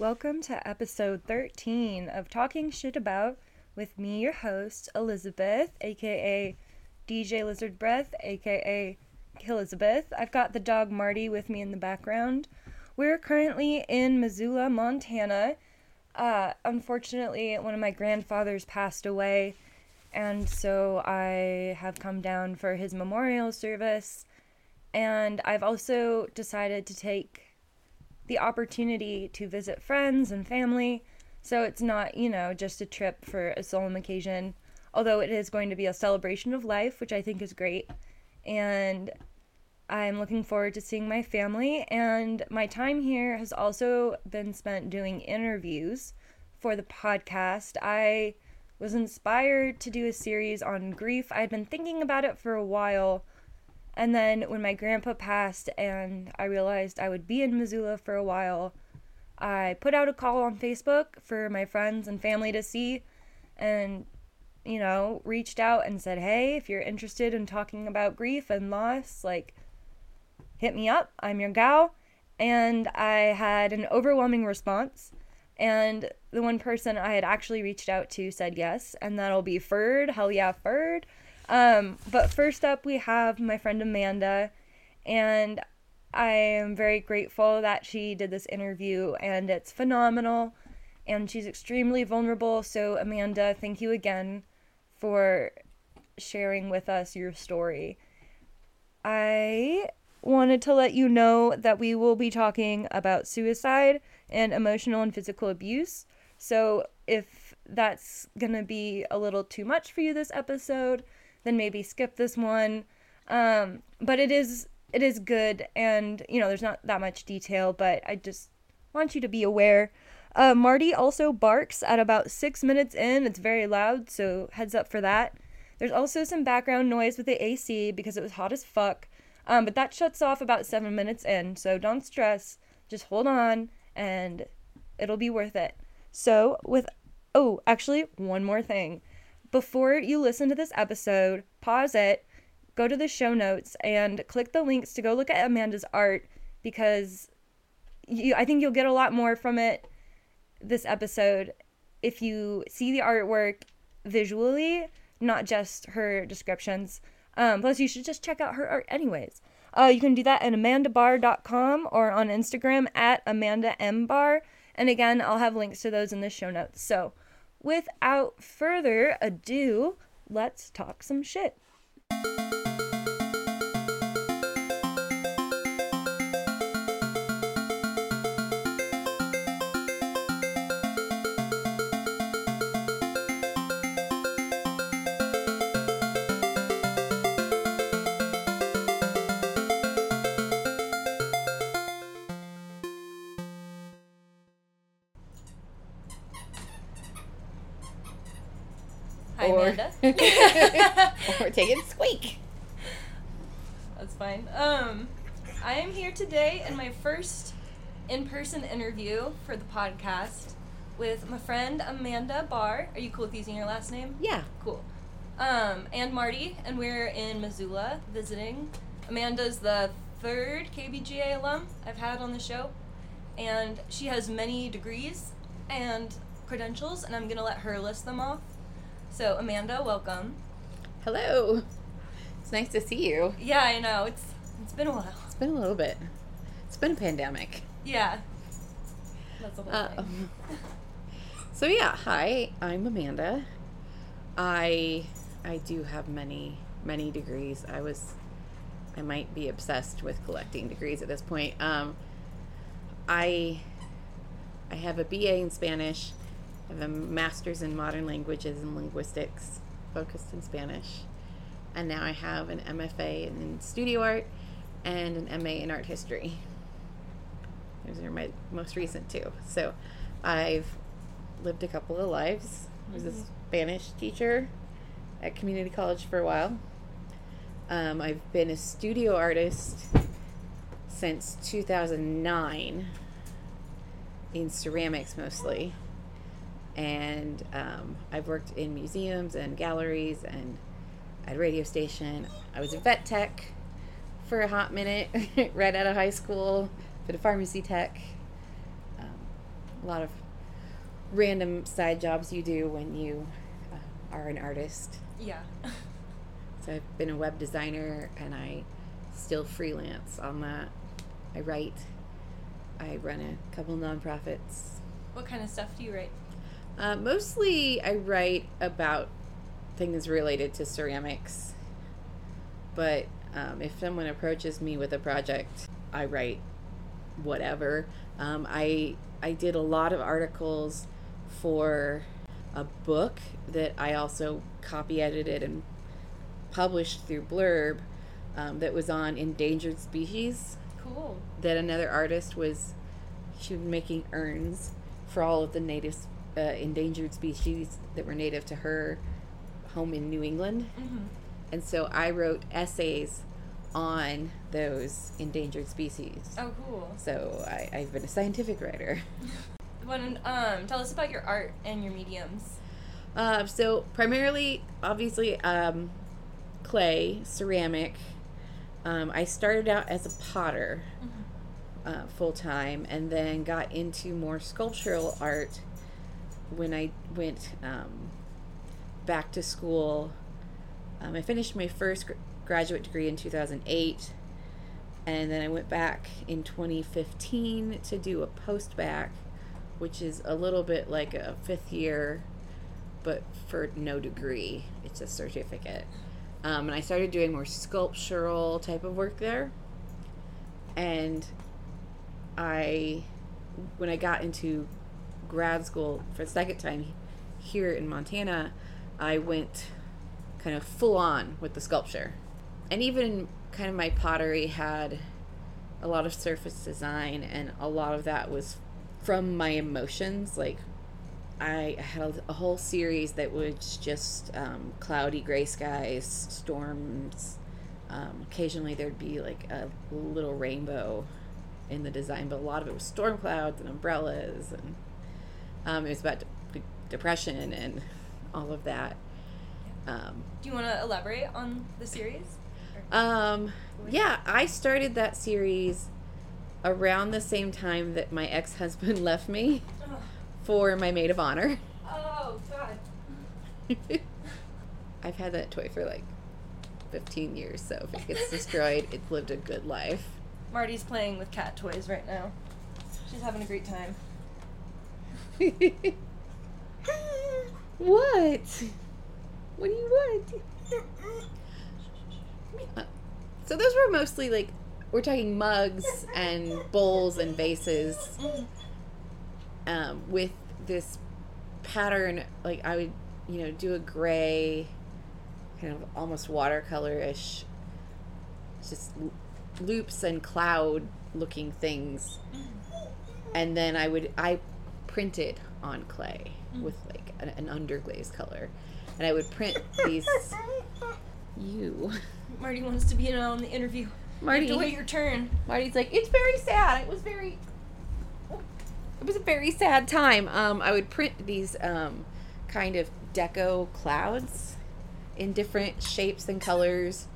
Welcome to episode 13 of Talking Shit About with me, your host, Elizabeth, aka DJ Lizard Breath, aka Elizabeth. I've got the dog Marty with me in the background. We're currently in Missoula, Montana. Uh, unfortunately, one of my grandfathers passed away, and so I have come down for his memorial service. And I've also decided to take the opportunity to visit friends and family. So it's not, you know, just a trip for a solemn occasion, although it is going to be a celebration of life, which I think is great. And I'm looking forward to seeing my family. And my time here has also been spent doing interviews for the podcast. I was inspired to do a series on grief. I'd been thinking about it for a while and then when my grandpa passed and I realized I would be in Missoula for a while, I put out a call on Facebook for my friends and family to see and you know, reached out and said, "Hey, if you're interested in talking about grief and loss, like hit me up. I'm your gal." And I had an overwhelming response. And the one person I had actually reached out to said yes, and that'll be Ferd. Hell yeah, Ferd. Um, but first up, we have my friend Amanda, and I am very grateful that she did this interview, and it's phenomenal, and she's extremely vulnerable. So, Amanda, thank you again for sharing with us your story. I wanted to let you know that we will be talking about suicide and emotional and physical abuse. So, if that's going to be a little too much for you this episode, then maybe skip this one. Um, but it is it is good, and you know there's not that much detail, but I just want you to be aware. Uh, Marty also barks at about six minutes in. It's very loud, so heads up for that. There's also some background noise with the AC because it was hot as fuck. Um, but that shuts off about seven minutes in, so don't stress. Just hold on, and it'll be worth it. So, with oh, actually, one more thing before you listen to this episode, pause it, go to the show notes, and click the links to go look at Amanda's art because you, I think you'll get a lot more from it this episode if you see the artwork visually, not just her descriptions. Um, plus, you should just check out her art anyways. Uh, you can do that at amandabar.com or on Instagram at amandambar. And again, I'll have links to those in the show notes. So, without further ado, let's talk some shit. Or- Amanda. or take it squeak. That's fine. Um, I am here today in my first in-person interview for the podcast with my friend Amanda Barr. Are you cool with using your last name? Yeah. Cool. Um, and Marty, and we're in Missoula visiting. Amanda's the third KBGA alum I've had on the show, and she has many degrees and credentials, and I'm gonna let her list them off. So, Amanda, welcome. Hello. It's nice to see you. Yeah, I know it's it's been a while. It's been a little bit. It's been a pandemic. Yeah, that's the whole Uh, thing. so yeah, hi. I'm Amanda. I I do have many many degrees. I was I might be obsessed with collecting degrees at this point. Um, I I have a BA in Spanish. I have a master's in modern languages and linguistics, focused in Spanish, and now I have an MFA in studio art and an MA in art history. Those are my most recent two. So, I've lived a couple of lives. I was a Mhm. Spanish teacher at community college for a while. Um, I've been a studio artist since 2009 in ceramics mostly. And um, I've worked in museums and galleries and at a radio station. I was a vet tech for a hot minute right out of high school, been a pharmacy tech. Um, a lot of random side jobs you do when you uh, are an artist. Yeah. So I've been a web designer and I still freelance on that. I write. I run a couple nonprofits. what kind of stuff do you write? Uh, mostly I write about things related to ceramics. But um, if someone approaches me with a project, I write whatever. Um, I I did a lot of articles for a book that I also copy edited and published through Blurb um, that was on endangered species. Cool. That another artist was she was making urns for all of the native uh, endangered species that were native to her home in New England. Mm-hmm. And so I wrote essays on those endangered species. Oh, cool. So I, I've been a scientific writer. When, um, tell us about your art and your mediums. Uh, so primarily, obviously, um, clay, ceramic. Um, I started out as a potter uh, full time, and then got into more sculptural art when I went um, back to school. Um, I finished my first gr- graduate degree in 2008, and then I went back in 2015 to do a post bacc, which is a little bit like a fifth year, but for no degree. It's a certificate. Um, and I started doing more sculptural type of work there. And I, when I got into grad school for the second time here in Montana, I went kind of full on with the sculpture. And even kind of my pottery had a lot of surface design, and a lot of that was from my emotions. Like, I had a, whole series that was just um, cloudy gray skies, storms. Um, occasionally there'd be like a little rainbow in the design, but a lot of it was storm clouds and umbrellas, and um, it was about de- depression and all of that. Um, Do you want to elaborate on the series? um, yeah, I started that series around the same time that my ex husband left me for my maid of honor. Oh, God. I've had that toy for like 15 years, so if it gets destroyed, it's lived a good life. Marty's playing with cat toys right now. She's having a great time. what? What do you want? So those were mostly like we're talking mugs and bowls and vases um, with this pattern. Like I would, you know, do a gray, kind of almost watercolor-ish, just loops and cloud-looking things, and then I would I printed on clay with like an, an underglaze color, and I would print these. You, Marty wants to be in on the interview. Marty. You wait your turn. Marty's like, it's very sad. It was very. It was a very sad time. Um, I would print these um, kind of deco clouds in different shapes and colors,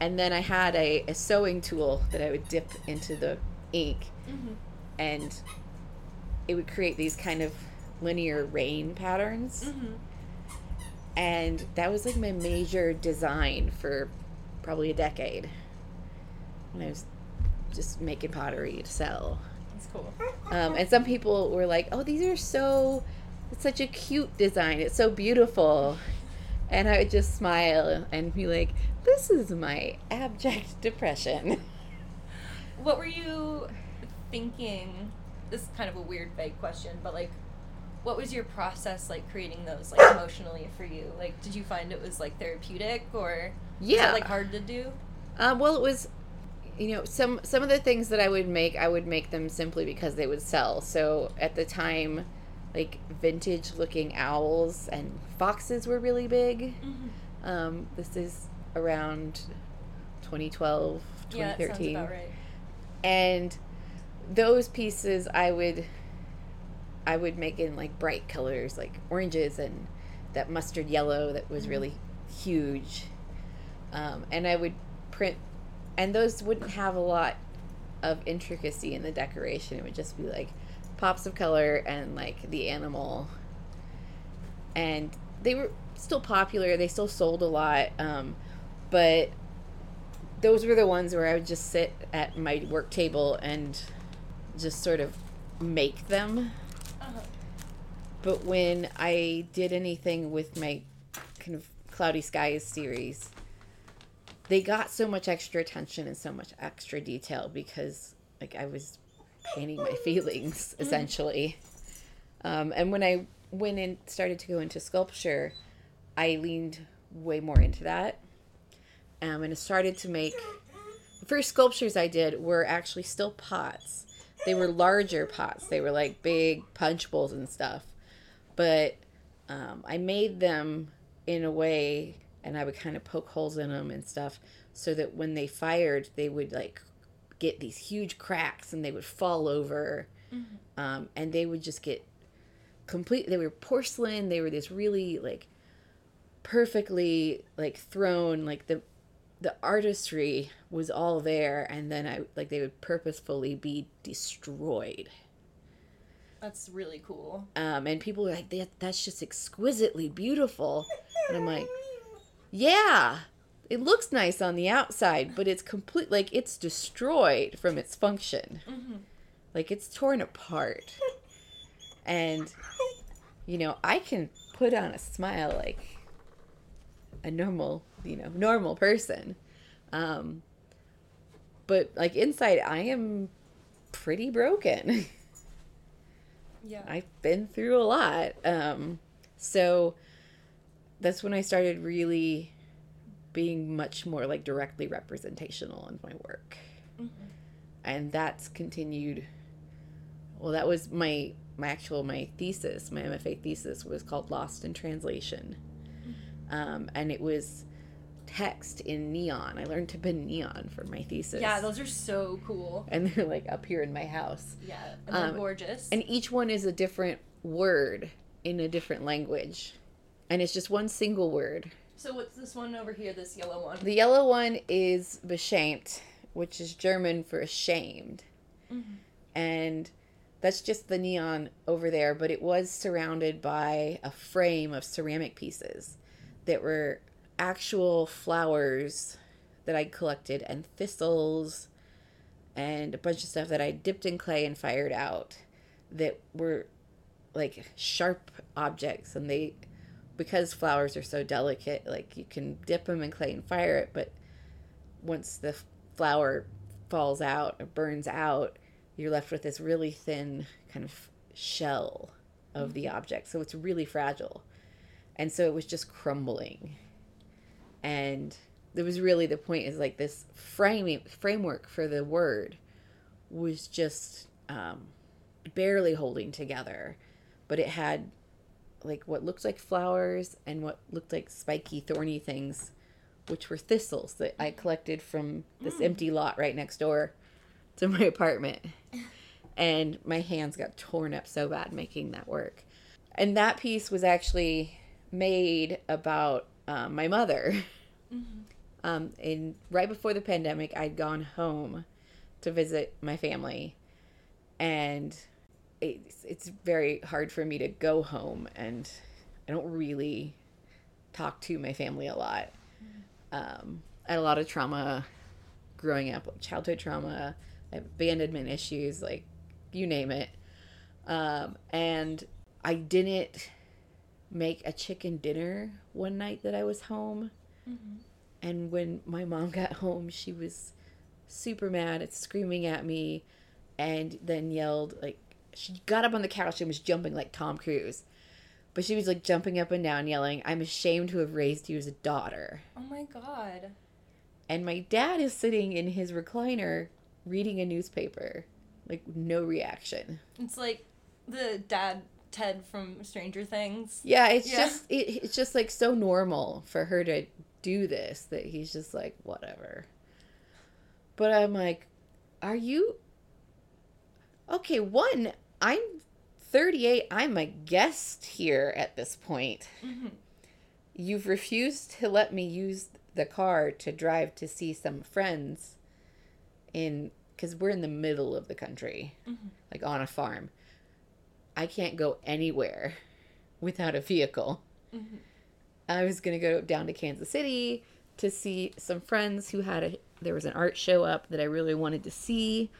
and then I had a, a sewing tool that I would dip into the ink, Mm-hmm. and it would create these kind of linear rain patterns. Mm-hmm. and that was like my major design for probably a decade when I was just making pottery to sell. That's cool. Um, and some people were like, "Oh, these are so, it's such a cute design. It's so beautiful," and I would just smile and be like, "This is my abject depression." What were you thinking? This is kind of a weird, vague question, but like, what was your process like creating those like emotionally for you? Like, did you find it was like therapeutic or Yeah. it, like hard to do? Um, well, it was, you know, some some of the things that I would make, I would make them simply because they would sell. So at the time, like vintage looking owls and foxes were really big. Mm-hmm. Um, this is around 2012, Yeah, that sounds 2013. about right. and those pieces I would I would make in like bright colors like oranges and that mustard yellow that was Mhm. really huge um, and I would print and those wouldn't have a lot of intricacy in the decoration it would just be like pops of color and like the animal. And they were still popular. They still sold a lot. Um, but those were the ones where I would just sit at my work table and just sort of make them. Uh-huh. But when I did anything with my kind of Cloudy Skies series, they got so much extra attention and so much extra detail because like I was painting my feelings essentially. Um, and when I went and started to go into sculpture, I leaned way more into that. Um, and I started to make the first sculptures I did were actually still pots. They were larger pots. They were like big punch bowls and stuff. But um, I made them in a way, and I would kind of poke holes in them and stuff, so that when they fired, they would like get these huge cracks and they would fall over, um, and they would just get complete. They were porcelain. They were this really like perfectly like thrown like the the artistry was all there and then i like they would purposefully be destroyed. That's really cool. um and people were like that, that's just exquisitely beautiful. And i'm like yeah it looks nice on the outside but it's complete like it's destroyed from its function. Like it's torn apart. And you know i can put on a smile like a normal you know normal person um but like inside i am pretty broken Yeah. I've been through a lot. Um, so that's when I started really being much more like directly representational in my work. And that's continued. Well, that was my my actual my thesis. My MFA thesis was called Lost in Translation, um, and it was text in neon. I learned to pen neon for my thesis. yeah, those are so cool. and they're like up here in my house Yeah, and they're Um, gorgeous. and each one is a different word in a different language and it's just one single word so what's this one over here? This yellow one. the yellow one is beschämt which is german for ashamed and that's just the neon over there but it was surrounded by a frame of ceramic pieces that were actual flowers that i collected and thistles and a bunch of stuff that i dipped in clay and fired out that were like sharp objects. And they because flowers are so delicate like you can dip them in clay and fire it but once the flower falls out or burns out you're left with this really thin kind of shell of the mm-hmm. object. So it's really fragile and so it was just crumbling. And there was really the point is like this framing framework for the word was just um, barely holding together. But it had like what looked like flowers and what looked like spiky thorny things which were thistles that i collected from this empty lot right next door to my apartment. And my hands got torn up so bad making that work. And that piece was actually made about um, my mother. Um, and right before the pandemic i'd gone home to visit my family. And it's, it's very hard for me to go home and i don't really talk to my family a lot. Um, i had a lot of trauma growing up childhood trauma abandonment issues like you name it. Um, and i didn't make a chicken dinner one night that i was home mm-hmm. and when my mom got home she was super mad at screaming at me and then yelled like she got up on the couch and was jumping like Tom Cruise. But she was like jumping up and down yelling, "I'm ashamed to have raised you as a daughter." oh my god. And my dad is sitting in his recliner reading a newspaper. Like no reaction. It's like the dad Ted from Stranger Things. Yeah, it's Yeah. just it, it's just like so normal for her to do this that he's just like whatever. But I'm like, are you Okay, one, I'm 38. I'm a guest here at this point. Mm-hmm. You've refused to let me use the car to drive to see some friends in cuz we're in the middle of the country. Like on a farm. I can't go anywhere without a vehicle. Mhm. I was going to go down to Kansas City to see some friends who had a there was an art show up that I really wanted to see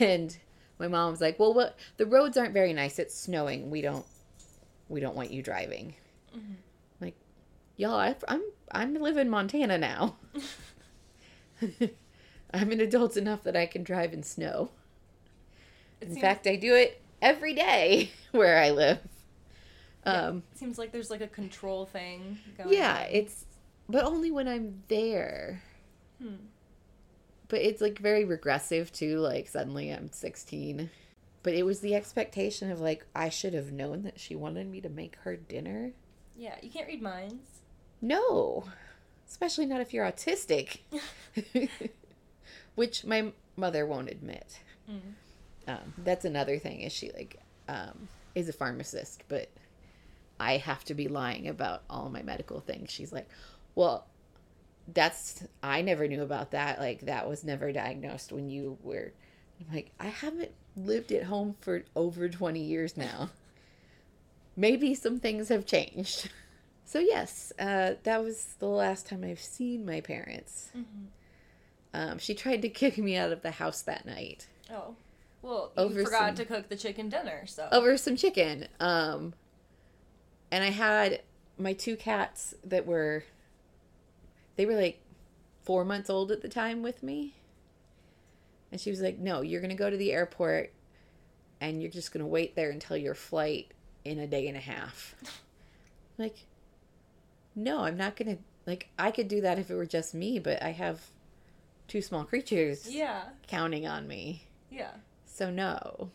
and my mom was like, "Well, what the roads aren't very nice. It's snowing. We don't we don't want you driving." Mhm. Like, y'all, I, I'm I'm live in Montana now. I'm an adult enough that I can drive in snow. It In seems, fact, I do it every day where I live. Um, seems like there's like a control thing going yeah, on. it's but only when I'm there. Hmm. But it's like very regressive too. Like suddenly I'm 16. But it was the expectation of like I should have known that she wanted me to make her dinner. Yeah, you can't read minds. No, especially not if you're autistic, which my mother won't admit. Mm. Um, that's another thing. Is she like um, is a pharmacist, but I have to be lying about all my medical things. She's like, well, that's I never knew about that. Like that was never diagnosed when you were. I'm like, I haven't lived at home for over 20 years now. Maybe some things have changed. So yes, uh, that was the last time I've seen my parents. Mhm. Um, she tried to kick me out of the house that night Oh. Well, you Over forgot some- to cook the chicken dinner, so. over some chicken. Um, and I had my two cats that were, they were like four months old at the time with me. And she was like, No, you're going to go to the airport and you're just going to wait there until your flight in a day and a half. like, no, I'm not going to. Like, I could do that if it were just me, but I have two small creatures Yeah, counting on me. yeah. So no.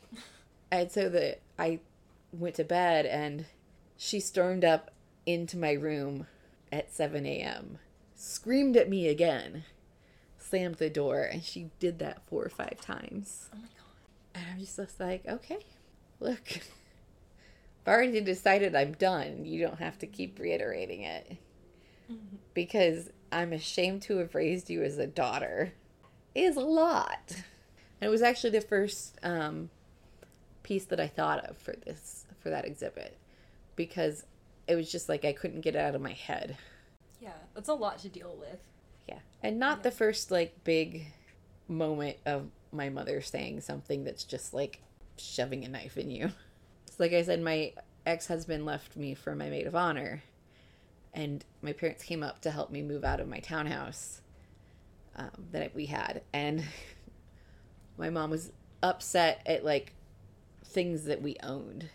and so that I went to bed and she stormed up into my room at 7 a.m. Screamed at me again. Slammed the door and she did that four or five times. Oh my god. And I'm just just like, okay, look. I've already decided I'm done. You don't have to keep reiterating it. Mhm. Because I'm ashamed to have raised you as a daughter. Is a lot. And it was actually the first um, piece that I thought of for this for that exhibit. Because it was just like I couldn't get it out of my head. Yeah, that's a lot to deal with. Yeah. And not the first like big moment of my mother saying something that's just like shoving a knife in you. It's like I said, my ex husband left me for my maid of honor, and my parents came up to help me move out of my townhouse um, that we had. And my mom was upset at like things that we owned.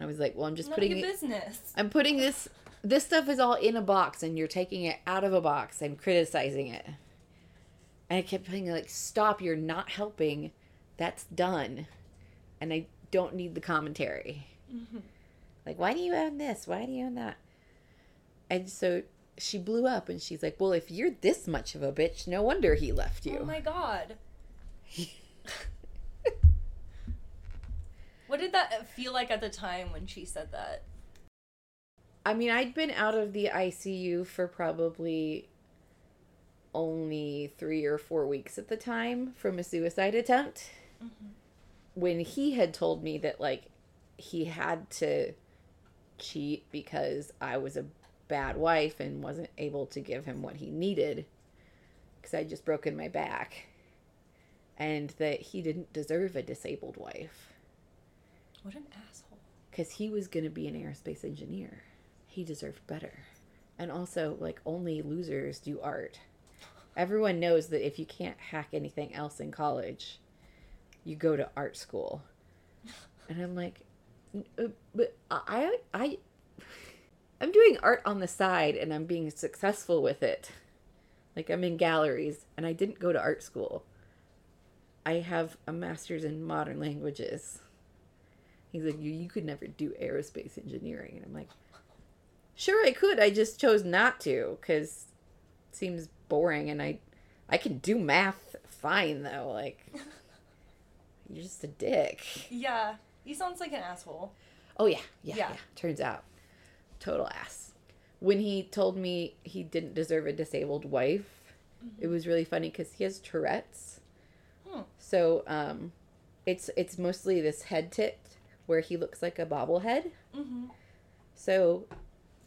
I was like, well, I'm just None putting business. I'm putting this this stuff is all in a box and you're taking it out of a box and criticizing it. And I kept being like, stop, you're not helping. That's done. And I don't need the commentary. Mhm. Like, why do you own this? Why do you own that? And so she blew up and she's like, Well, if you're this much of a bitch, no wonder he left you. Oh my god. What did that feel like at the time when she said that? I mean, I'd been out of the ICU for probably only three or four weeks at the time from a suicide attempt. Mm-hmm. When he had told me that, like, he had to cheat because I was a bad wife and wasn't able to give him what he needed because I'd just broken my back. And that he didn't deserve a disabled wife What an asshole. because he was going to be an aerospace engineer. He deserved better. And also, like, only losers do art. Everyone knows that if you can't hack anything else in college, you go to art school. And I'm like, uh, but I, I, I'm doing art on the side and I'm being successful with it. Like, I'm in galleries and I didn't go to art school. I have a master's in modern languages. He's like, you, you could never do aerospace engineering. And I'm like, sure, I could. I just chose not to because it seems boring. And I, I can do math fine, though. Like, you're just a dick. Yeah, he sounds like an asshole. Oh, yeah. Yeah. Yeah. Yeah. Turns out, total ass. When he told me he didn't deserve a disabled wife, it mm-hmm. was really funny because he has Tourette's. So, um, it's it's mostly this head tic where he looks like a bobblehead. Mm-hmm. So,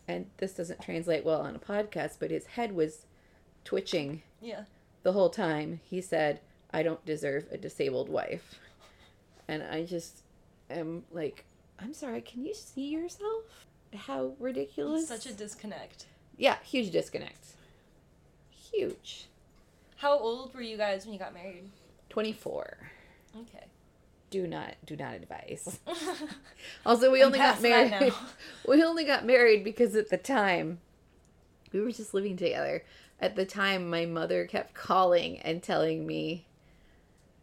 and this doesn't translate well on a podcast, but his head was twitching Yeah. the whole time. He said, I don't deserve a disabled wife. And I just am like, I'm sorry, can you see yourself? How ridiculous. Such a disconnect. yeah, huge disconnect. Huge. How old were you guys when you got married? 24. Okay. Do not, do not advise. Also, we only got married. we only got married because at the time we were just living together. At the time, my mother kept calling and telling me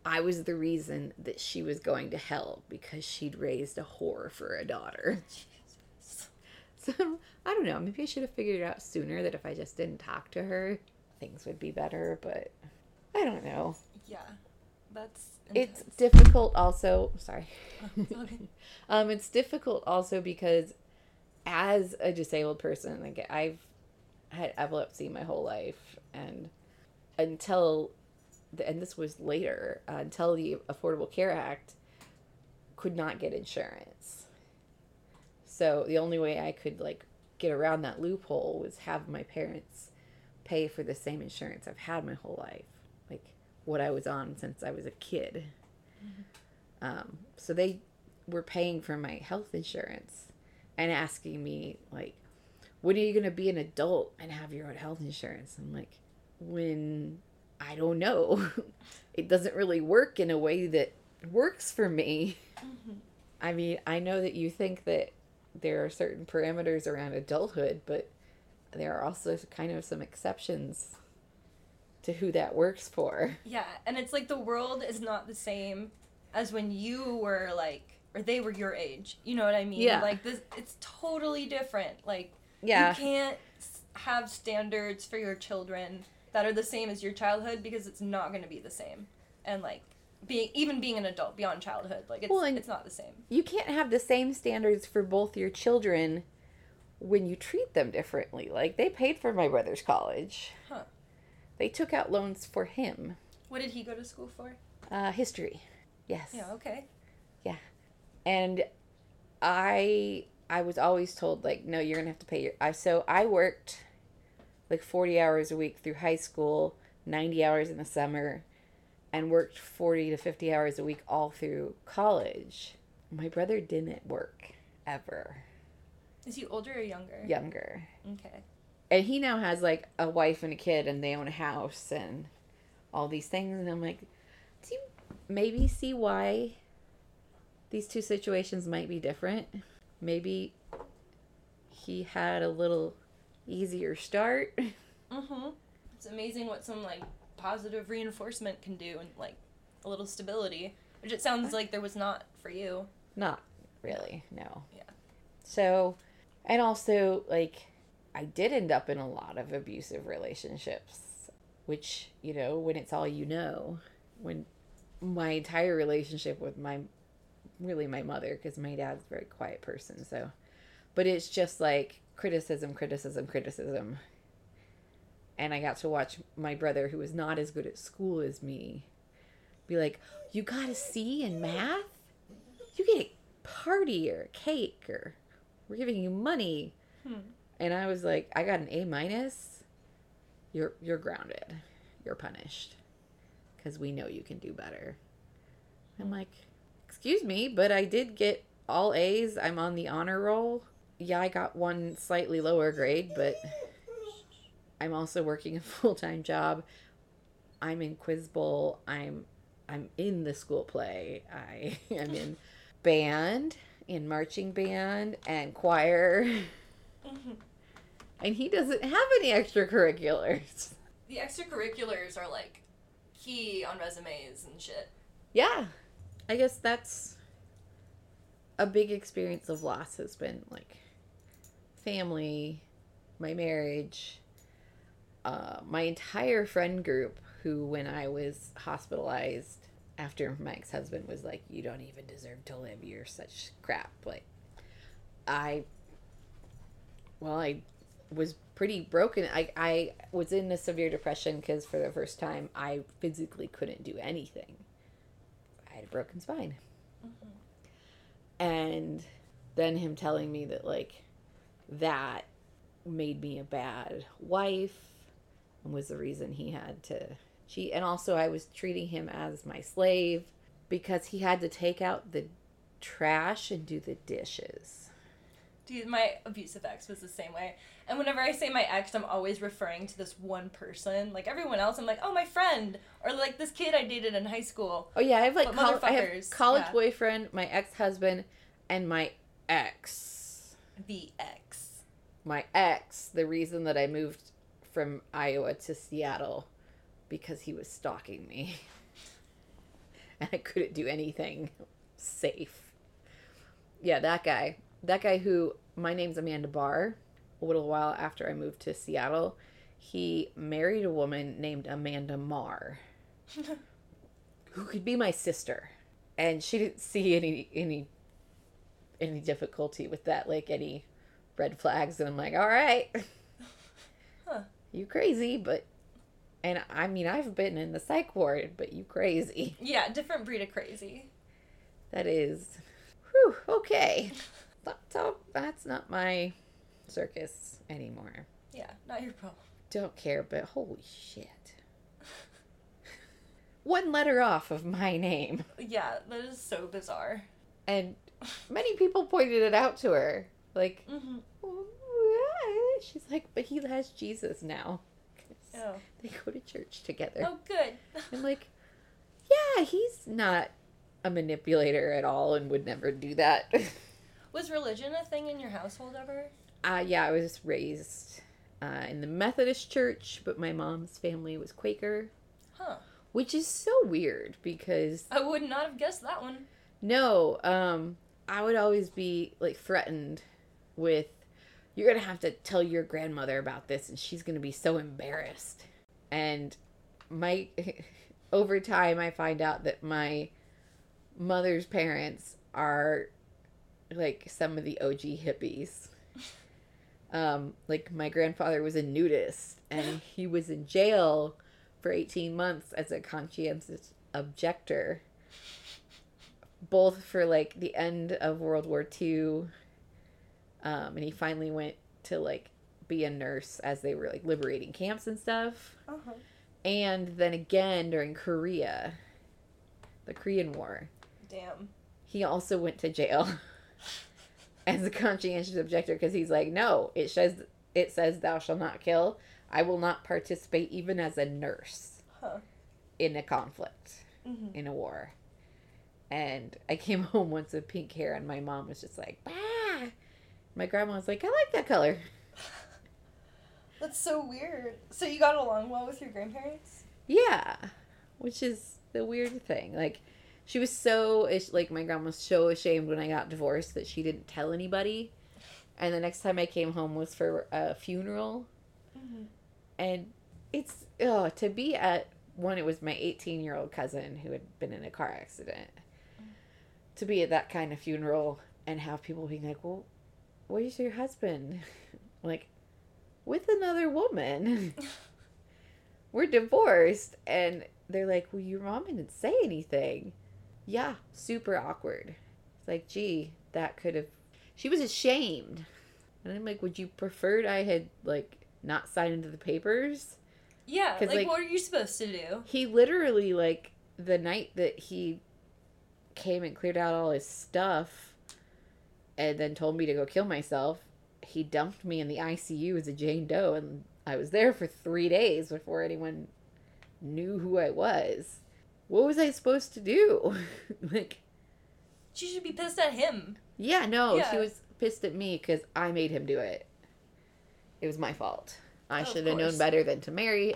I was the reason that she was going to hell because she'd raised a whore for a daughter. Jesus. So I don't know. Maybe I should have figured it out sooner that if I just didn't talk to her, things would be better. But I don't know. yeah. That's. It's difficult. Also, sorry. okay. Um, it's difficult also because as a disabled person, like I've had epilepsy my whole life, and until the, and this was later uh, until the Affordable Care Act could not get insurance. So the only way I could like get around that loophole was have my parents pay for the same insurance I've had my whole life, what I was on since I was a kid. Um, so they were paying for my health insurance and asking me like when are you going to be an adult and have your own health insurance? I'm like when i don't know. It doesn't really work in a way that works for me. I mean i know that you think that there are certain parameters around adulthood but there are also kind of some exceptions to who that works for Yeah, and it's like the world is not the same as when you were like, or they were your age. You know what I mean? Yeah. Like this, it's totally different. Like yeah you can't have standards for your children that are the same as your childhood because it's not going to be the same. And like being even being an adult beyond childhood, like it's Well, it's not the same. you can't have the same standards for both your children when you treat them differently. Like they paid for my brother's college. Huh. They took out loans for him. What did he go to school for? Uh, history. Yes. Yeah, okay. Yeah, and I I was always told like no, you're going to have to pay your I so I worked like 40 hours a week through high school, 90 hours in the summer, and worked 40 to 50 hours a week all through college. My brother didn't work ever. Is he older or younger? Younger. Okay. And he now has like a wife and a kid and they own a house and all these things and i'm like do you maybe see why these two situations might be different maybe he had a little easier start Mm-hmm. It's amazing what some like positive reinforcement can do and like a little stability, which it sounds like there was not for you. not really no Yeah. so and also like i did end up in a lot of abusive relationships which you know when it's all you know when my entire relationship with my really my mother because my dad's a very quiet person so but it's just like criticism criticism criticism. And i got to watch my brother who was not as good at school as me be like you got a c in math? You get a party or a cake or we're giving you money. Hmm. And i was like i got an a minus. You're you're grounded. You're punished. Because we know you can do better. I'm like excuse me but i did get all a's. I'm on the honor roll. Yeah i got one slightly lower grade but i'm also working a full-time job. I'm in quiz bowl. I'm i'm in the school play. I am in band in marching band and choir. and he doesn't have any extracurriculars. The extracurriculars are like key on resumes and shit. yeah. I guess that's a big experience of loss has been like family my marriage uh, my entire friend group who when i was hospitalized after my ex-husband was like you don't even deserve to live. You're such crap. Like i well i was pretty broken i, I was in a severe depression because for the first time i physically couldn't do anything i had a broken spine mm-hmm. And then him telling me that, like, that made me a bad wife and was the reason he had to cheat. And also, I was treating him as my slave because he had to take out the trash and do the dishes. Dude, my abusive ex was the same way. And whenever I say my ex, I'm always referring to this one person. Like everyone else, I'm like, oh, my friend, or like this kid I dated in high school. Oh yeah, I have like col- I have college yeah. boyfriend, my ex husband, and my ex. The ex. My ex, the reason that I moved from Iowa to Seattle because he was stalking me. and I couldn't do anything safe. Yeah, that guy. That guy who my name's Amanda Barr. A little while after I moved to Seattle, he married a woman named Amanda Marr who could be my sister and she didn't see any any any difficulty with that like any red flags and i'm like all right Huh. you crazy but and i mean i've been in the psych ward but you crazy Yeah, different breed of crazy. that is whew, okay Stop. that's not my circus anymore Yeah, not your problem. don't care but holy shit one letter off of my name Yeah, that is so bizarre. And many people pointed it out to her. Like, Mm-hmm. she's like, but he has Jesus now. Oh. They go to church together. oh, good. I'm like, yeah, he's not a manipulator at all and would never do that. Was religion a thing in your household ever? uh, yeah, I was raised uh, in the Methodist church, but my mom's family was Quaker, Huh. which is so weird because I would not have guessed that one. No, um, I would always be like threatened with, you're gonna have to tell your grandmother about this, and she's gonna be so embarrassed. And my, over time, I find out that my mother's parents are like some of the OG hippies. Um, like my grandfather was a nudist, and he was in jail for 18 months as a conscientious objector both for like the end of World War II, um, and he finally went to like be a nurse as they were like liberating camps and stuff, Uh-huh. and then again during Korea, the Korean War, Damn. he also went to jail as a conscientious objector because he's like, no, it says it says thou shalt not kill. I will not participate even as a nurse Huh. in a conflict. Mm-hmm. in a war. And I came home once with pink hair, and my mom was just like, bah! My grandma was like, I like that color. That's so weird. So you got along well with your grandparents? Yeah. Which is the weird thing. Like, she was so, like, my grandma was so ashamed when I got divorced that she didn't tell anybody. And the next time I came home was for a funeral. Mm-hmm. And it's, oh, to be at one, it was my 18 year old cousin who had been in a car accident. To be at that kind of funeral and have people being like, well, where's your husband? like, with another woman. We're divorced. And they're like, well, your mom didn't say anything. Yeah, super awkward. It's like, gee, that could have. She was ashamed. And I'm like, would you preferred I had, like, not signed into the papers? Yeah, like, like- what are you supposed to do? He literally, like, the night that he came and cleared out all his stuff and then told me to go kill myself, he dumped me in the ICU as a Jane Doe. And I was there for three days before anyone knew who I was. What was I supposed to do? like, She should be pissed at him. yeah, no, Yeah. she was pissed at me because I made him do it. It was my fault. I Of should have known better than to marry.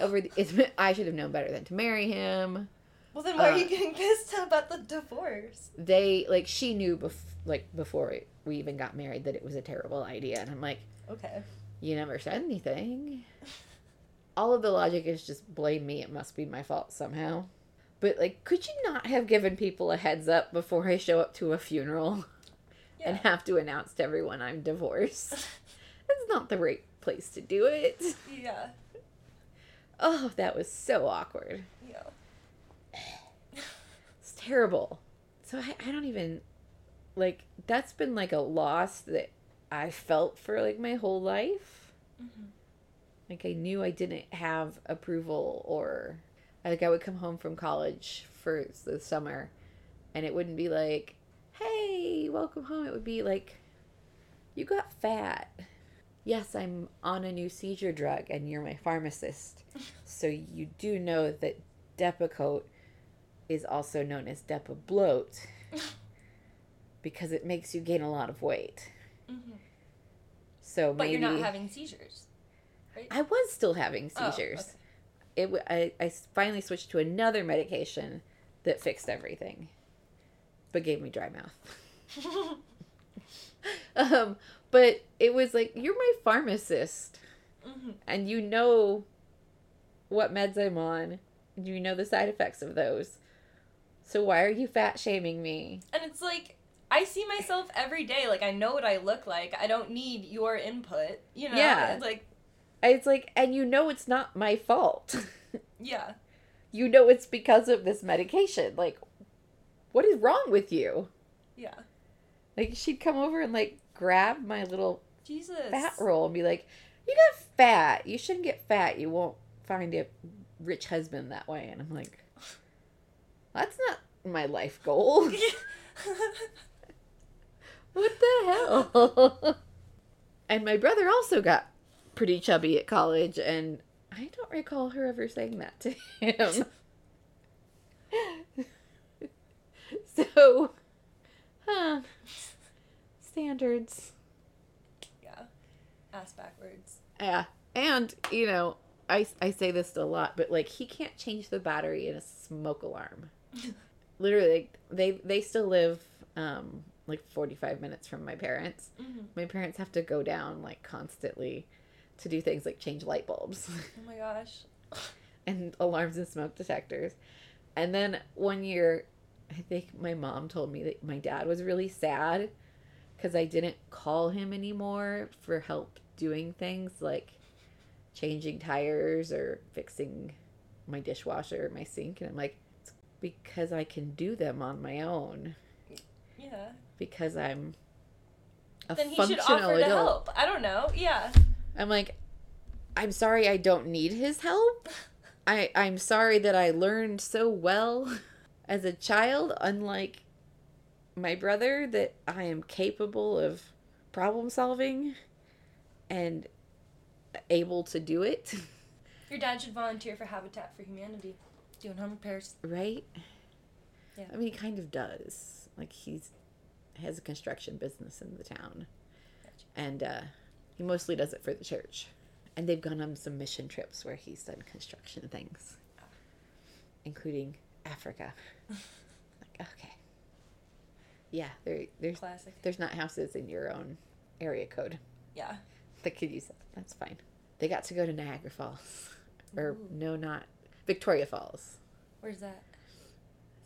Over, the, it's, I should have known better than to marry him. Well, then why are Uh, you getting pissed about the divorce? they like she knew bef- like before we even got married that it was a terrible idea and i'm like Okay. you never said anything all of the logic is just blame me it must be my fault somehow but like could you not have given people a heads up before i show up to a funeral and have to announce to everyone i'm divorced that's not the right place to do it Yeah. oh that was so awkward Yeah. it's terrible so i, I don't even like that's been like a loss that I felt for like my whole life. Mhm. Like I knew I didn't have approval or like I would come home from college for the summer and it wouldn't be like, "Hey, welcome home." It would be like, "You got fat." Yes, I'm on a new seizure drug and you're my pharmacist. so you do know that Depakote is also known as Depa bloat because it makes you gain a lot of weight. Mhm. So But maybe you're not having seizures. I was still having Oh, seizures. okay. It I, I finally switched to another medication that fixed everything, but gave me dry mouth. um, but it was like you're my pharmacist, Mhm. and you know what meds I'm on, and you know the side effects of those. So why are you fat shaming me? And it's like I see myself every day. Like I know what I look like. I don't need your input. You know. Yeah. It's like It's like, and you know it's not my fault. yeah. you know it's because of this medication. Like, what is wrong with you? Yeah. Like, she'd come over and like grab my little Jesus. fat roll and be like, "You got fat. You shouldn't get fat. You won't find a rich husband that way." And I'm like, "That's not my life goal. what the hell?" and my brother also got pretty chubby at college, and I don't recall her ever saying that to him. so, huh? Standards. yeah. Ass backwards. Yeah. And, you know, I, I say this a lot, but like he can't change the battery in a smoke alarm. Literally, they they still live um like 45 minutes from my parents. Mhm. My parents have to go down like constantly to do things like change light bulbs Oh my gosh. and alarms and smoke detectors. And then one year, I think my mom told me that my dad was really sad because I didn't call him anymore for help doing things like changing tires or fixing my dishwasher or my sink. And I'm like, it's because I can do them on my own Yeah. because I'm a Then he should functional offer to adult. help. I don't know. Yeah. I'm like, I'm sorry I don't need his help. I I'm sorry that I learned so well as a child, unlike my brother, that I am capable of problem solving and able to do it. Your dad should volunteer for Habitat for Humanity, doing home repairs. Right? Yeah. I mean, he kind of does. Like he's has a construction business in the town, Gotcha. and uh, he mostly does it for the church. And they've gone on some mission trips where he's done construction things, including Africa. like, okay, yeah, there, there's Classic. there's not houses in your own area code Yeah. that could use that. That's fine. They got to go to Niagara Falls, or Ooh. no, not Victoria Falls, Where's that?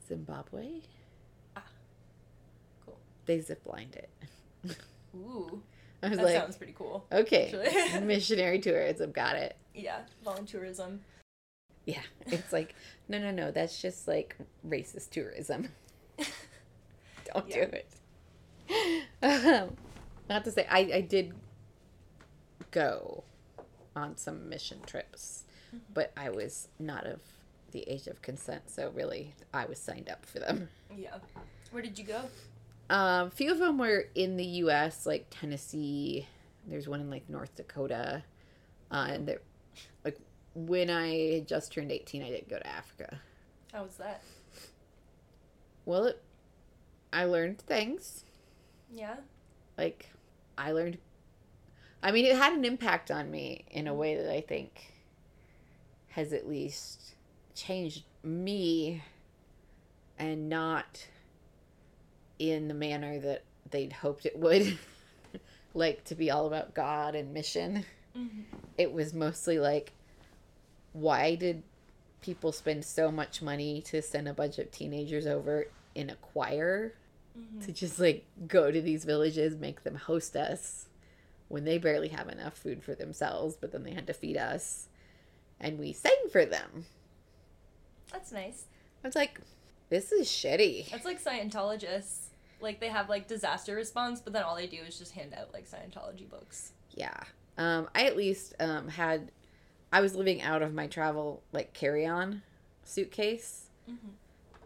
Zimbabwe. Ah, cool. They ziplined it. Ooh. I was That like, sounds pretty cool. okay, missionary tourism, got it. Yeah. Volunteerism. Yeah, it's like, no, no, no, that's just like racist tourism. Don't Yeah. do it. Um, not to say, I, I did go on some mission trips, Mm-hmm. but I was not of the age of consent, so really, I was signed up for them. Yeah. Where did you go? Um, a few of them were in the U.S., like Tennessee. There's one in like North Dakota, uh, and there, like when I had just turned 18, I didn't go to Africa. How was that? Well, it, I learned things. Yeah. Like, I learned. I mean, it had an impact on me in a way that I think has at least changed me and not in the manner that they'd hoped it would. like, to be all about God and mission. Mm-hmm. It was mostly like, why did people spend so much money to send a bunch of teenagers over in a choir Mm-hmm. to just like go to these villages, make them host us when they barely have enough food for themselves, but then they had to feed us and we sang for them. That's nice. I was like, this is shitty. That's like Scientologists. Like they have like disaster response, but then all they do is just hand out like Scientology books. Yeah. Um, I at least um, had, I was living out of my travel like carry on suitcase Mm-hmm.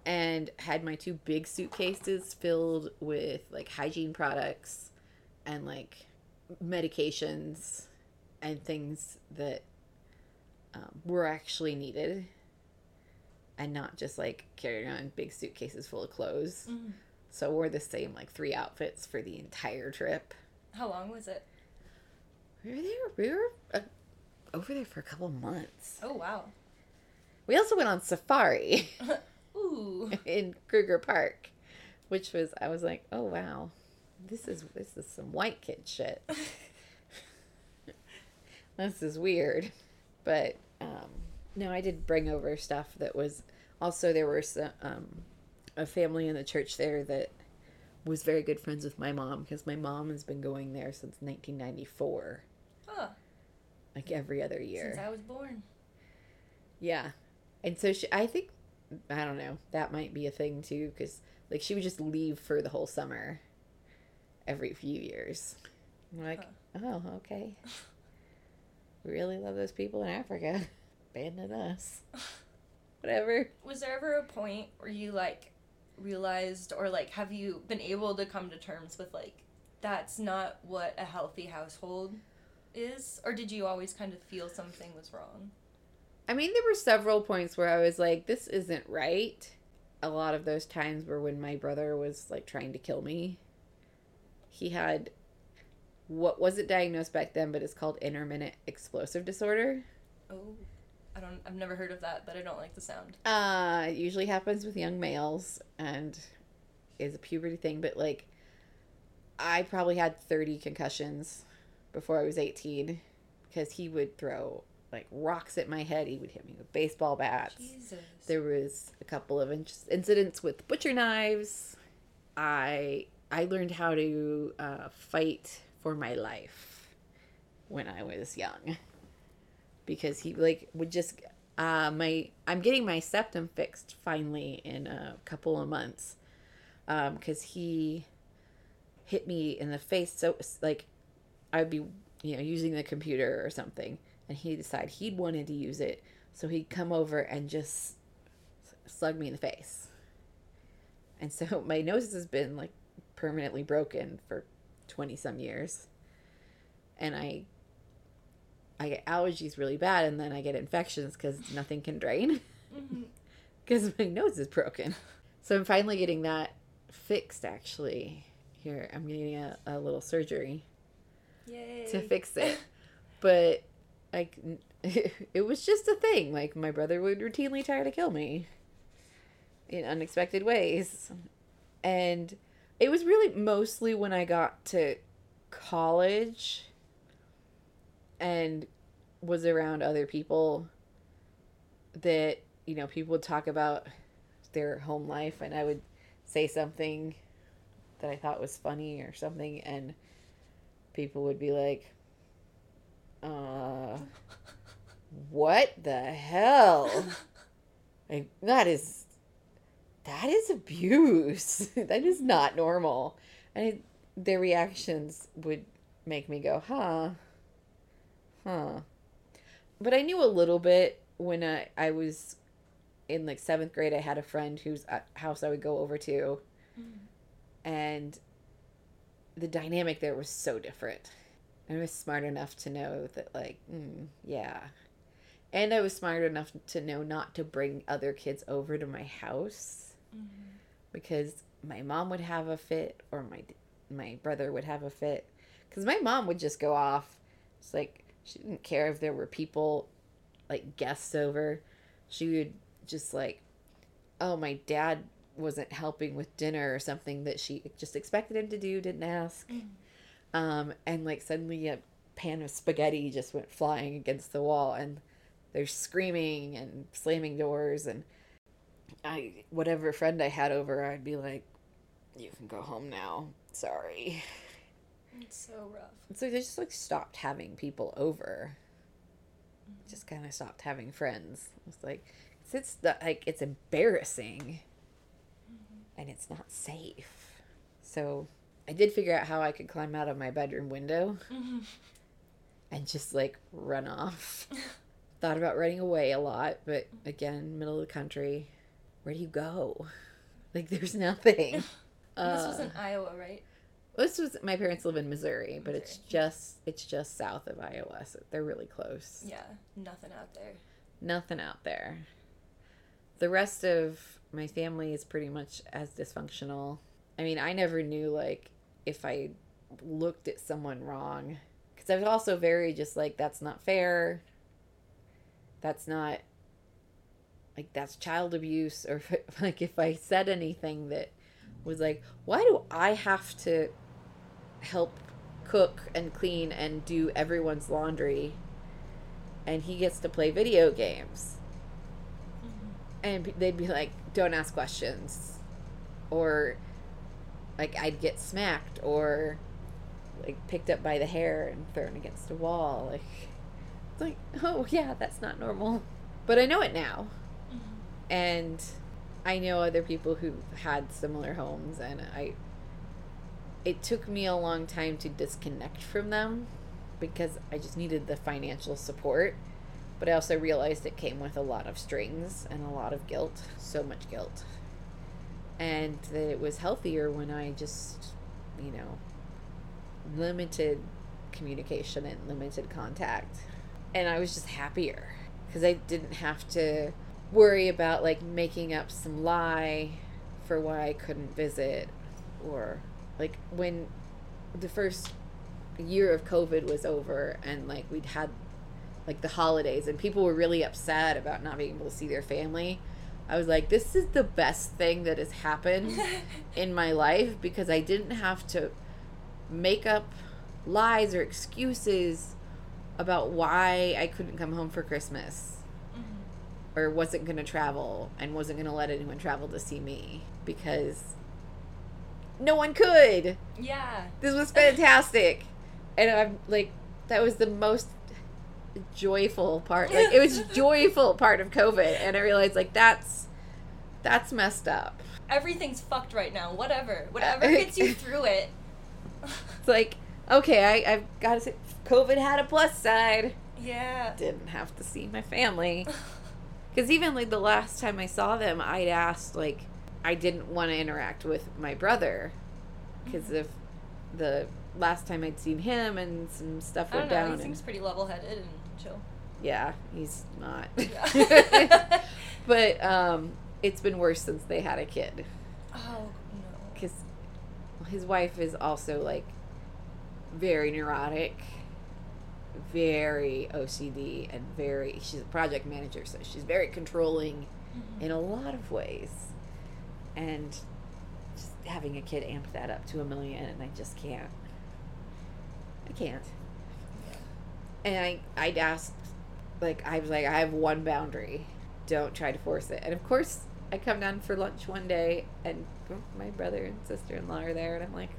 and had my two big suitcases filled with like hygiene products and like medications and things that um, were actually needed and not just like carrying on big suitcases full of clothes. Mm-hmm. So wore the same like three outfits for the entire trip. How long was it? We were there. We were uh, over there for a couple months. Oh wow. We also went on safari Ooh. in Kruger Park, which was I was like, oh wow, this is this is some white kid shit. this is weird, but um, no, I did bring over stuff that was also there were some um, a family in the church there that was very good friends with my mom because my mom has been going there since 1994, Huh. like every other year. Since I was born. Yeah. And so she, I think, I don't know, that might be a thing too, because like she would just leave for the whole summer every few years. I'm like, oh, okay. We really love those people in Africa. Abandon us. Whatever. Was there ever a point where you like realized or like have you been able to come to terms with like that's not what a healthy household is or did you always kind of feel something was wrong? I mean, there were several points where I was like, this isn't right. A lot of those times were when my brother was like trying to kill me. He had what wasn't diagnosed back then, but it's called intermittent explosive disorder. Oh. I don't I've never heard of that, but I don't like the sound. Uh, it usually happens with young males and is a puberty thing, but like I probably had 30 concussions before I was 18 because he would throw like rocks at my head. He would hit me with baseball bats. Jesus. There was a couple of in- incidents with butcher knives. I I learned how to uh, fight for my life when I was young because he like would just uh, my I'm getting my septum fixed finally in a couple of months because he hit me in the face so like I'd be you know using the computer or something and he decided he wanted to use it so he'd come over and just slug me in the face. And so my nose has been like permanently broken for 20 some years and i i get allergies really bad and then i get infections because nothing can drain mm-hmm. because my nose is broken so i'm finally getting that fixed actually here i'm getting a, a little surgery Yay. to fix it. But like it was just a thing. Like my brother would routinely try to kill me in unexpected ways. And it was really mostly when I got to college and was around other people that, you know, people would talk about their home life and I would say something that I thought was funny or something and people would be like, uh, what the hell? Like, that is, that is abuse. that is not normal. And their reactions would make me go, huh, huh. But I knew a little bit when I, I was in like seventh grade. I had a friend whose uh, house I would go over to, Mhm. and the dynamic there was so different. I was smart enough to know that, like, mm, yeah. And I was smart enough to know not to bring other kids over to my house Mhm. because my mom would have a fit or my my brother would have a fit. Because my mom would just go off. It's like she didn't care if there were people, like guests over. She would just like, oh, my dad wasn't helping with dinner or something that she just expected him to do, didn't ask. Mhm. Um, and like suddenly a pan of spaghetti just went flying against the wall and they're screaming and slamming doors and I whatever friend I had over, I'd be like, You can go home now. Sorry. It's so rough. So they just like stopped having people over. Just kind of stopped having friends. It's like it's, it's the, like it's embarrassing, and it's not safe. So I did figure out how I could climb out of my bedroom window Mhm. and just like run off. Thought about running away a lot, but again, middle of the country. Where do you go? Like, there's nothing. this was Uh, in Iowa, right? This was my parents live in Missouri, but it's just it's just south of Iowa, so they're really close. Yeah, nothing out there. Nothing out there. The rest of my family is pretty much as dysfunctional. I mean, I never knew like if I looked at someone wrong because I was also very just like that's not fair. That's not like that's child abuse or if, like if I said anything that was like why do I have to help cook and clean and do everyone's laundry and he gets to play video games. Mm-hmm. And they'd be like don't ask questions. Or like i'd get smacked or like picked up by the hair and thrown against a wall like it's like oh yeah that's not normal. But i know it now. Mm-hmm. And i know other people who had similar homes and i it took me a long time to disconnect from them because i just needed the financial support but I also realized it came with a lot of strings and a lot of guilt, so much guilt. And that it was healthier when I just, you know, limited communication and limited contact. And I was just happier because I didn't have to worry about like making up some lie for why I couldn't visit or like when the first year of COVID was over and like we'd had like the holidays and people were really upset about not being able to see their family i was like this is the best thing that has happened in my life because i didn't have to make up lies or excuses about why i couldn't come home for christmas mm-hmm. or wasn't going to travel and wasn't going to let anyone travel to see me because no one could Yeah. this was fantastic and i'm like that was the most joyful part like it was joyful part of covid and i realized like that's that's messed up Everything's fucked right now. Whatever. Whatever gets you through it. it's like okay I, i've got to say covid had a plus side yeah. didn't have to see my family because even like the last time i saw them i'd asked like i didn't want to interact with my brother because if the last time i'd seen him and some stuff went know. down He and- seems pretty level-headed and chill. Yeah, he's not. Yeah. but um, it's been worse since they had a kid oh no. because his wife is also like very neurotic, very OCD, and very. She's a project manager, so she's very controlling in a lot of ways, and just having a kid amp that up to a million, and I just can't. I can't. And I, I'd asked, like, I was like, I have one boundary. Don't try to force it. And of course, I come down for lunch one day, and my brother and sister in law are there, and I'm like,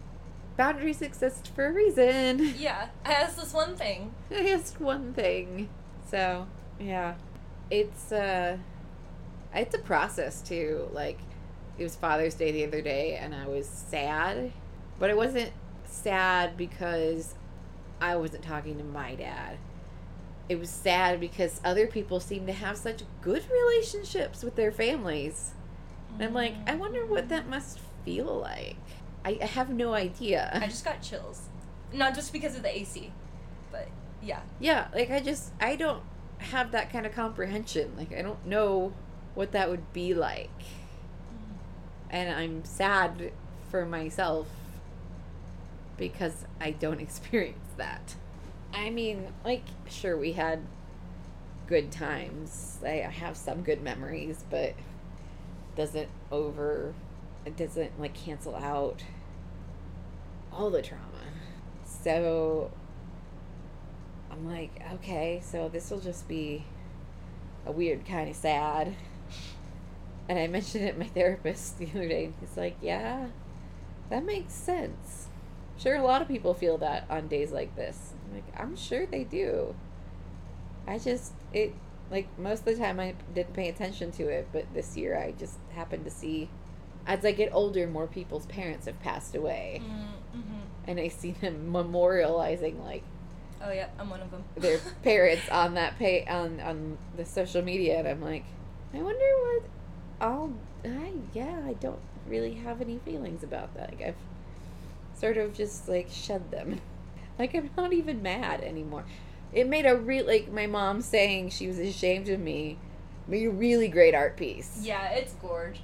boundaries exist for a reason. Yeah. I asked this one thing. I asked one thing. So, yeah. It's, uh, it's a process too. Like, it was Father's Day the other day, and I was sad, but it wasn't sad because I wasn't talking to my dad. It was sad because other people seem to have such good relationships with their families. And I'm like, I wonder what that must feel like. I, I have no idea. I just got chills. Not just because of the AC, but yeah. Yeah, like I just I don't have that kind of comprehension. Like I don't know what that would be like. And I'm sad for myself because I don't experience that. I mean, like sure we had good times. I have some good memories, but doesn't over it doesn't like cancel out all the trauma. So I'm like, okay, so this will just be a weird kind of sad. And I mentioned it to my therapist the other day, and he's like, yeah, that makes sense. Sure, a lot of people feel that on days like this. I'm like, I'm sure they do. I just, it, like, most of the time I didn't pay attention to it, but this year I just happened to see as I get older, more people's parents have passed away, Mm-hmm. and I see them memorializing like Oh yeah, I'm one of them. their parents on that pay on on the social media, and I'm like, I wonder what I'll. I yeah, I don't really have any feelings about that. Like I've sort of just like shed them. Like I'm not even mad anymore. It made a real like my mom saying she was ashamed of me. Made a really great art piece Yeah, it's gorge.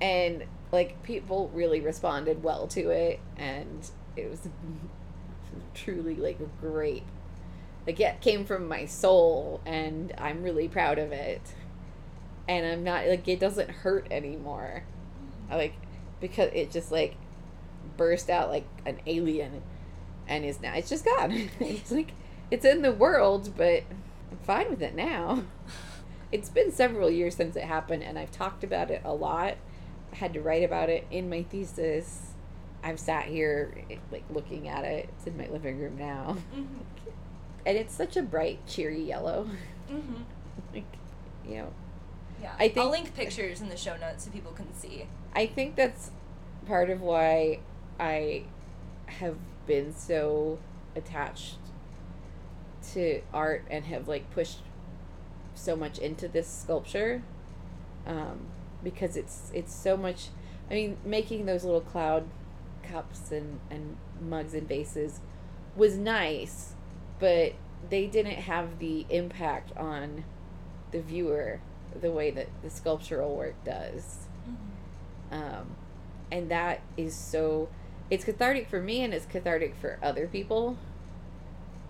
and like people really responded well to it and it was truly like great like it came from my soul and i'm really proud of it and i'm not like it doesn't hurt anymore. I, like because it just like burst out like an alien and is now it's just gone. It's like it's in the world but i'm fine with it now. It's been several years since it happened and i've talked about it a lot. I had to write about it in my thesis. I've sat here like looking at it. It's in my living room now. Mm-hmm. and it's such a bright cheery yellow. Mm-hmm. like you know Yeah, I think- I'll link pictures in the show notes so people can see. I think that's part of why I have been so attached to art and have like pushed so much into this sculpture um, because it's it's so much I mean making those little cloud cups and, and mugs and vases was nice but they didn't have the impact on the viewer the way that the sculptural work does. Um, and that is so it's cathartic for me and it's cathartic for other people.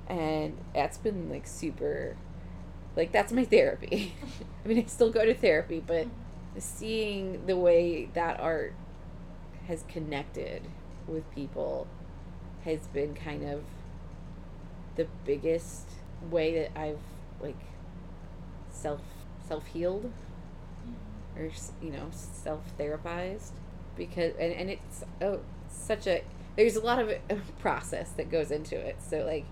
And that's been like super like that's my therapy. I mean i still go to therapy but seeing the way that art has connected with people has been kind of the biggest way that i've like self self healed or you know self therapized because and, and it's oh such a there's a lot of uh, process that goes into it. So like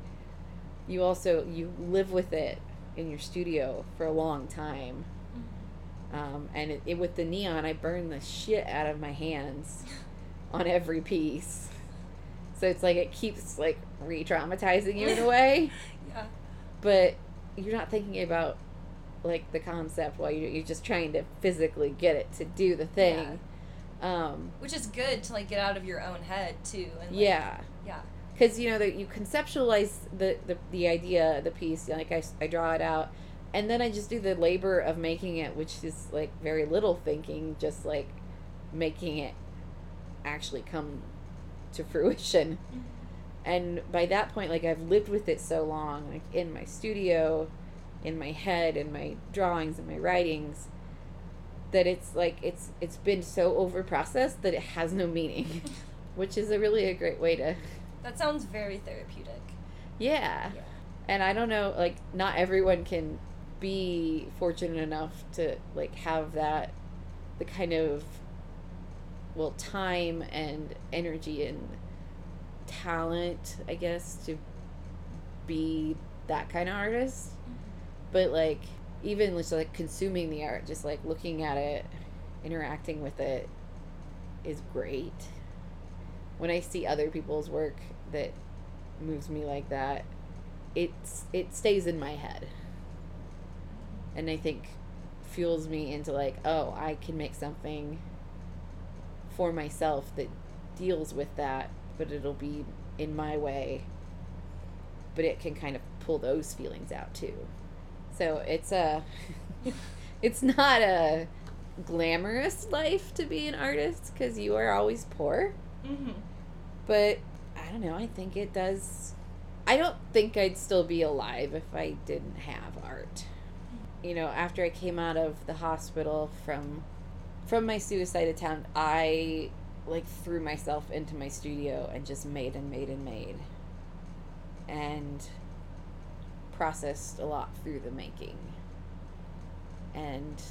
you also you live with it in your studio for a long time. Um, and it, it, with the neon i burn the shit out of my hands on every piece. So it's like it keeps like re-traumatizing you in a way. Yeah. but you're not thinking about like the concept while you're, you're just trying to physically get it to do the thing um Which is good to like get out of your own head too. And, like, yeah Yeah. because you know that you conceptualize the, the the idea the piece like I, I draw it out and then i just do the labor of making it which is like very little thinking just like making it actually come to fruition and by that point like i've lived with it so long like in my studio in my head in my drawings and my writings that it's like it's it's been so over processed that it has no meaning which is a really a great way to That sounds very therapeutic. yeah Yeah. and i don't know like not everyone can be fortunate enough to like have that the kind of well time and energy and talent i guess to be that kind of artist mm-hmm. But like even just like consuming the art just like looking at it interacting with it is great. When i see other people's work that moves me like that it's it stays in my head. And i think fuels me into like oh i can make something for myself that deals with that but it'll be in my way. But it can kind of pull those feelings out too so it's a it's not a glamorous life to be an artist because you are always poor Mm-hmm. but I don't know. I think it does. I don't think I'd still be alive if I didn't have art. You know, after I came out of the hospital from from my suicide attempt, I like threw myself into my studio and just made and made and made. And processed a lot through the making. And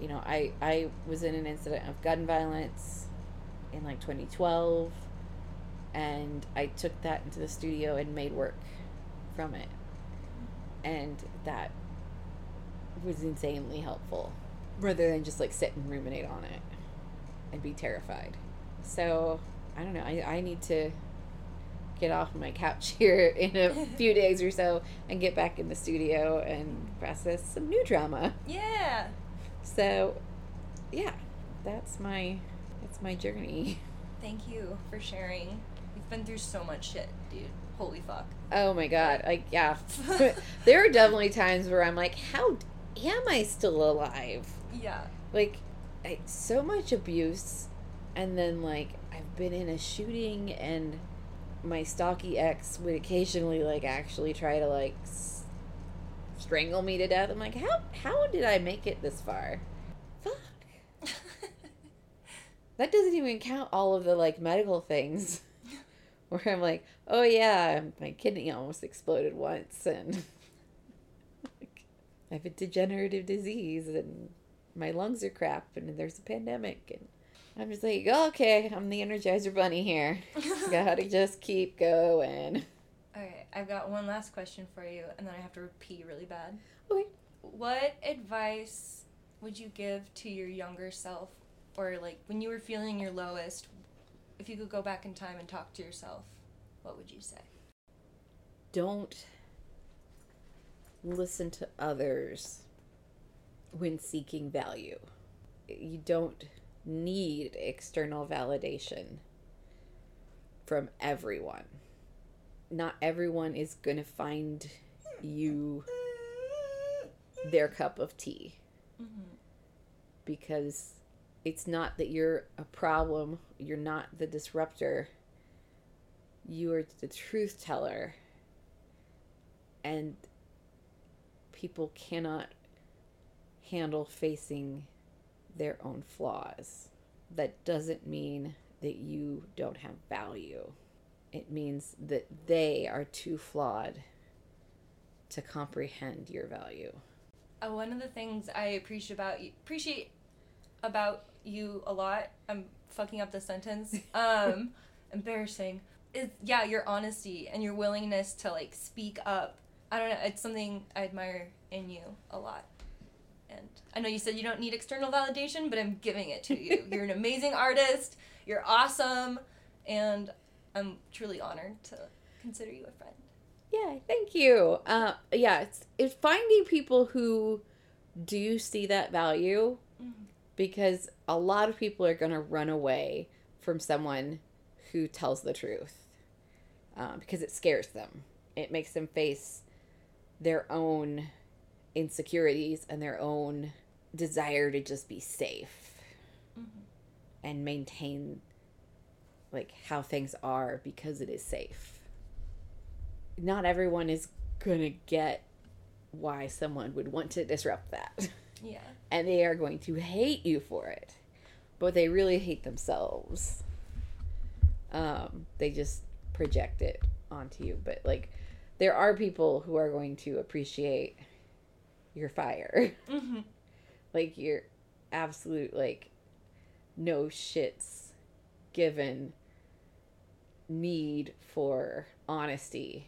you know, I I was in an incident of gun violence in like 2012 and I took that into the studio and made work from it. And that was insanely helpful rather than just like sit and ruminate on it. and be terrified. So I don't know. I, I need to get off my couch here in a few days or so and get back in the studio and process some new drama. Yeah. So yeah, that's my that's my journey. Thank you for sharing. You've been through so much shit, dude. Holy fuck. Oh my god. Like yeah. there are definitely times where I'm like, how am I still alive? Yeah. Like I, so much abuse and then like I've been in a shooting and my stocky ex would occasionally like actually try to like s- strangle me to death. I'm like, how how did I make it this far? Fuck. That doesn't even count all of the like medical things where I'm like, oh yeah, my kidney almost exploded once and like, I have a degenerative disease and my lungs are crap and there's a pandemic and I'm just like, okay, I'm the Energizer Bunny here. Gotta just keep going. Okay, I've got one last question for you, and then I have to pee really bad. Okay. What advice would you give to your younger self, or like when you were feeling your lowest? If you could go back in time and talk to yourself, what would you say? Don't listen to others when seeking value. You don't need external validation from everyone. Not everyone is going to find you their cup of tea Mm-hmm. because it's not that you're a problem, you're not the disruptor. You are the truth teller. And people cannot handle facing their own flaws. That doesn't mean that you don't have value. It means that they are too flawed to comprehend your value. Uh, one of the things I appreciate about you, appreciate about you a lot. I'm fucking up the sentence. Um, embarrassing. Is yeah, your honesty and your willingness to like speak up. I don't know. It's something I admire in you a lot. And I know you said you don't need external validation, but I'm giving it to you. You're an amazing artist. You're awesome, and I'm truly honored to consider you a friend. Yeah, thank you. Uh, yeah, it's, it's finding people who do see that value because a lot of people are going to run away from someone who tells the truth uh, because it scares them. It makes them face their own insecurities and their own desire to just be safe and maintain like how things are because it is safe not everyone is gonna get why someone would want to disrupt that. Yeah. And they are going to hate you for it. But they really hate themselves. Um, they just project it onto you. But like there are people who are going to appreciate your fire. Mm-hmm. like your absolute like no shits given need for honesty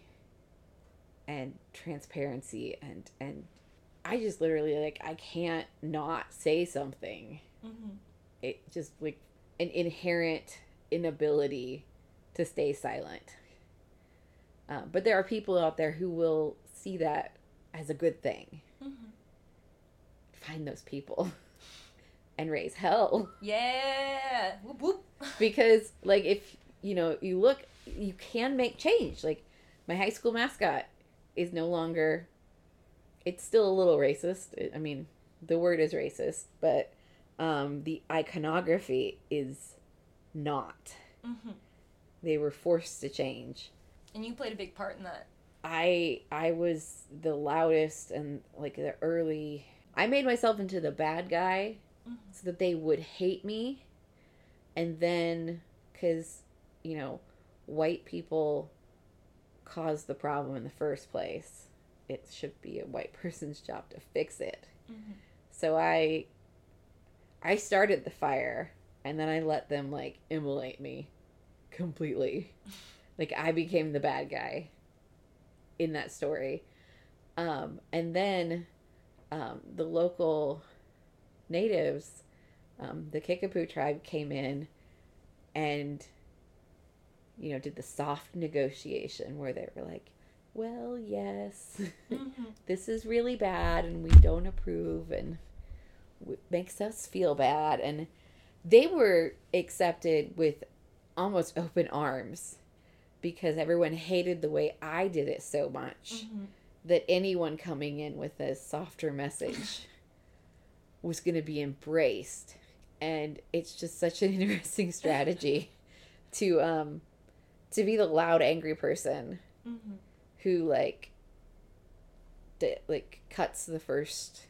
and transparency and and I just literally like I can't not say something. Mm-hmm. It just like an inherent inability to stay silent. Uh, but there are people out there who will see that as a good thing. Mm-hmm. Find those people and raise hell. Yeah. Whoop whoop. because like if you know you look you can make change like my high school mascot is no longer it's still a little racist i mean the word is racist but um the iconography is not Mm-hmm. they were forced to change And you played a big part in that. I i was the loudest and like the early i made myself into the bad guy Mhm. so that they would hate me and then because you know white people caused the problem in the first place it should be a white person's job to fix it Mm-hmm. so i i started the fire and then i let them like immolate me completely like i became the bad guy in that story um and then um the local natives um, the Kickapoo tribe came in and, you know, did the soft negotiation where they were like, well, yes, Mm-hmm. this is really bad and we don't approve and w- makes us feel bad. And they were accepted with almost open arms because everyone hated the way I did it so much Mm-hmm. that anyone coming in with a softer message was going to be embraced. And it's just such an interesting strategy to um to be the loud angry person Mm-hmm. who like that like cuts the first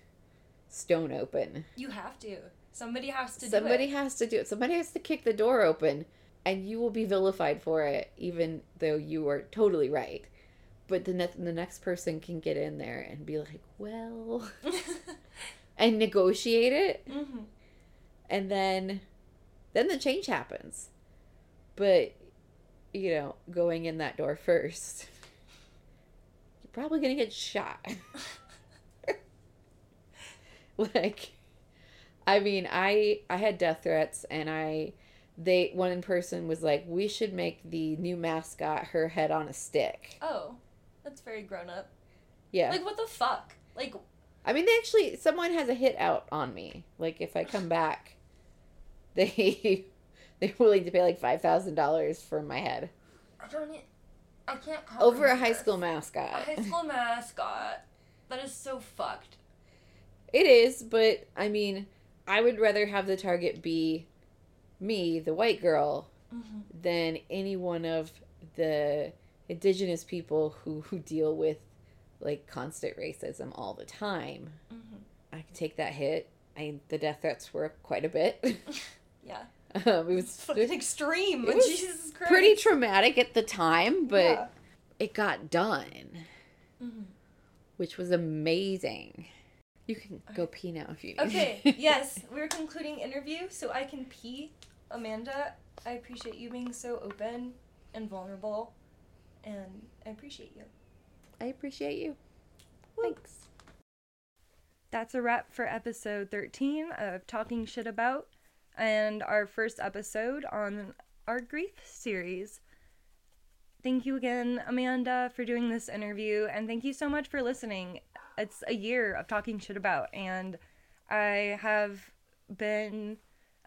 stone open. You have to. Somebody has to Somebody do it. has to do it. Somebody has to kick the door open and you will be vilified for it even though you are totally right. But the ne- the next person can get in there and be like, "Well," and negotiate it mm-hmm. and then then the change happens. But you know, going in that door first, you're probably going to get shot. like I mean, I I had death threats and I they one in person was like, "We should make the new mascot her head on a stick." Oh, that's very grown up. Yeah. Like what the fuck? Like I mean, they actually someone has a hit out on me. Like if I come back, they they're willing to pay like five thousand dollars for my head I don't. I can't. over a high school A mascot. high school mascot. That is so fucked. It is, but I mean, I would rather have the target be me, the white girl, Mm-hmm. than any one of the indigenous people who who deal with like constant racism all the time. Mm-hmm. I could take that hit. I the death threats were quite a bit. Yeah. um, it was It's fucking extreme. it was Jesus Christ. pretty traumatic at the time, but Yeah. it got done, Mhm. which was amazing. You can go pee now if you need. Okay, yes, we're concluding interview, so I can pee. Amanda, I appreciate you being so open and vulnerable, and I appreciate you. I appreciate you. Thanks. That's a wrap for episode 13 of Talking Shit About, and our first episode on our grief series. Thank you again, Amanda, for doing this interview, and thank you so much for listening. It's a year of talking shit about, and I have been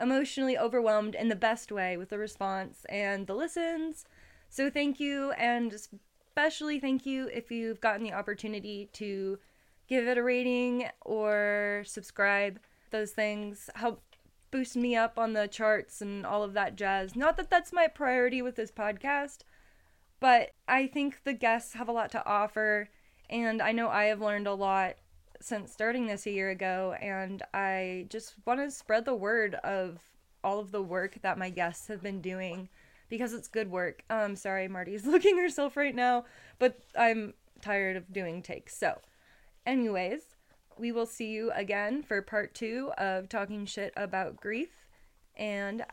emotionally overwhelmed in the best way with the response and the listens. So thank you, and especially thank you if you've gotten the opportunity to give it a rating or subscribe. Those things help boost me up on the charts and all of that jazz. Not that that's my priority with this podcast, but I think the guests have a lot to offer, and I know I have learned a lot since starting this a year ago, and I just want to spread the word of all of the work that my guests have been doing because it's good work. Um, sorry, Marty's looking herself right now, but I'm tired of doing takes. So, anyways, we will see you again for part two of talking shit about grief, and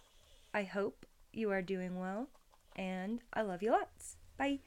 I hope you are doing well, and I love you lots. Bye.